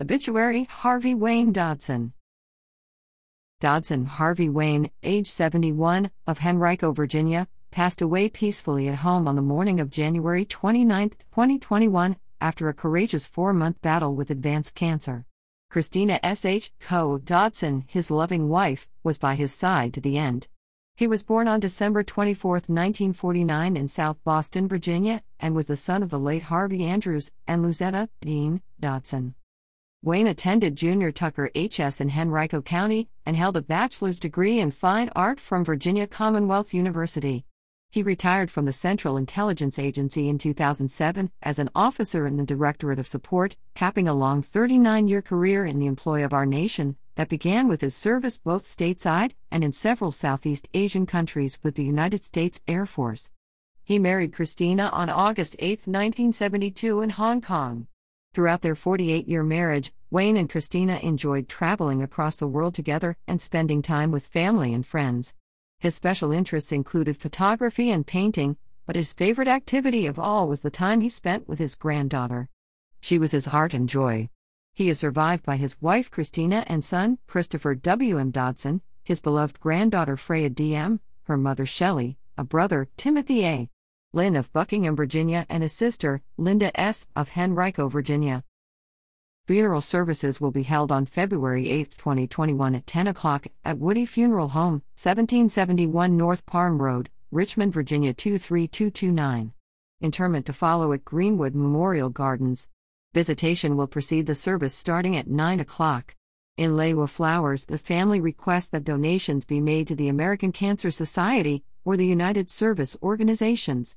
Obituary Harvey Wayne Dodson. Dodson Harvey Wayne, age 71, of Henrico, Virginia, passed away peacefully at home on the morning of January 29, 2021, after a courageous four month battle with advanced cancer. Christina S.H. Co. Dodson, his loving wife, was by his side to the end. He was born on December 24, 1949, in South Boston, Virginia, and was the son of the late Harvey Andrews and Luzetta Dean Dodson. Wayne attended Junior Tucker HS in Henrico County and held a bachelor's degree in fine art from Virginia Commonwealth University. He retired from the Central Intelligence Agency in 2007 as an officer in the Directorate of Support, capping a long 39 year career in the employ of our nation that began with his service both stateside and in several Southeast Asian countries with the United States Air Force. He married Christina on August 8, 1972, in Hong Kong. Throughout their 48 year marriage, Wayne and Christina enjoyed traveling across the world together and spending time with family and friends. His special interests included photography and painting, but his favorite activity of all was the time he spent with his granddaughter. She was his heart and joy. He is survived by his wife Christina and son, Christopher W. M. Dodson, his beloved granddaughter Freya D. M., her mother Shelley, a brother, Timothy A. Lynn of Buckingham, Virginia, and his sister, Linda S., of Henrico, Virginia. Funeral services will be held on February 8, 2021 at 10 o'clock at Woody Funeral Home, 1771 North Parham Road, Richmond, Virginia 23229. Interment to follow at Greenwood Memorial Gardens. Visitation will precede the service starting at 9 o'clock. Inlay with flowers, the family requests that donations be made to the American Cancer Society or the United Service Organizations.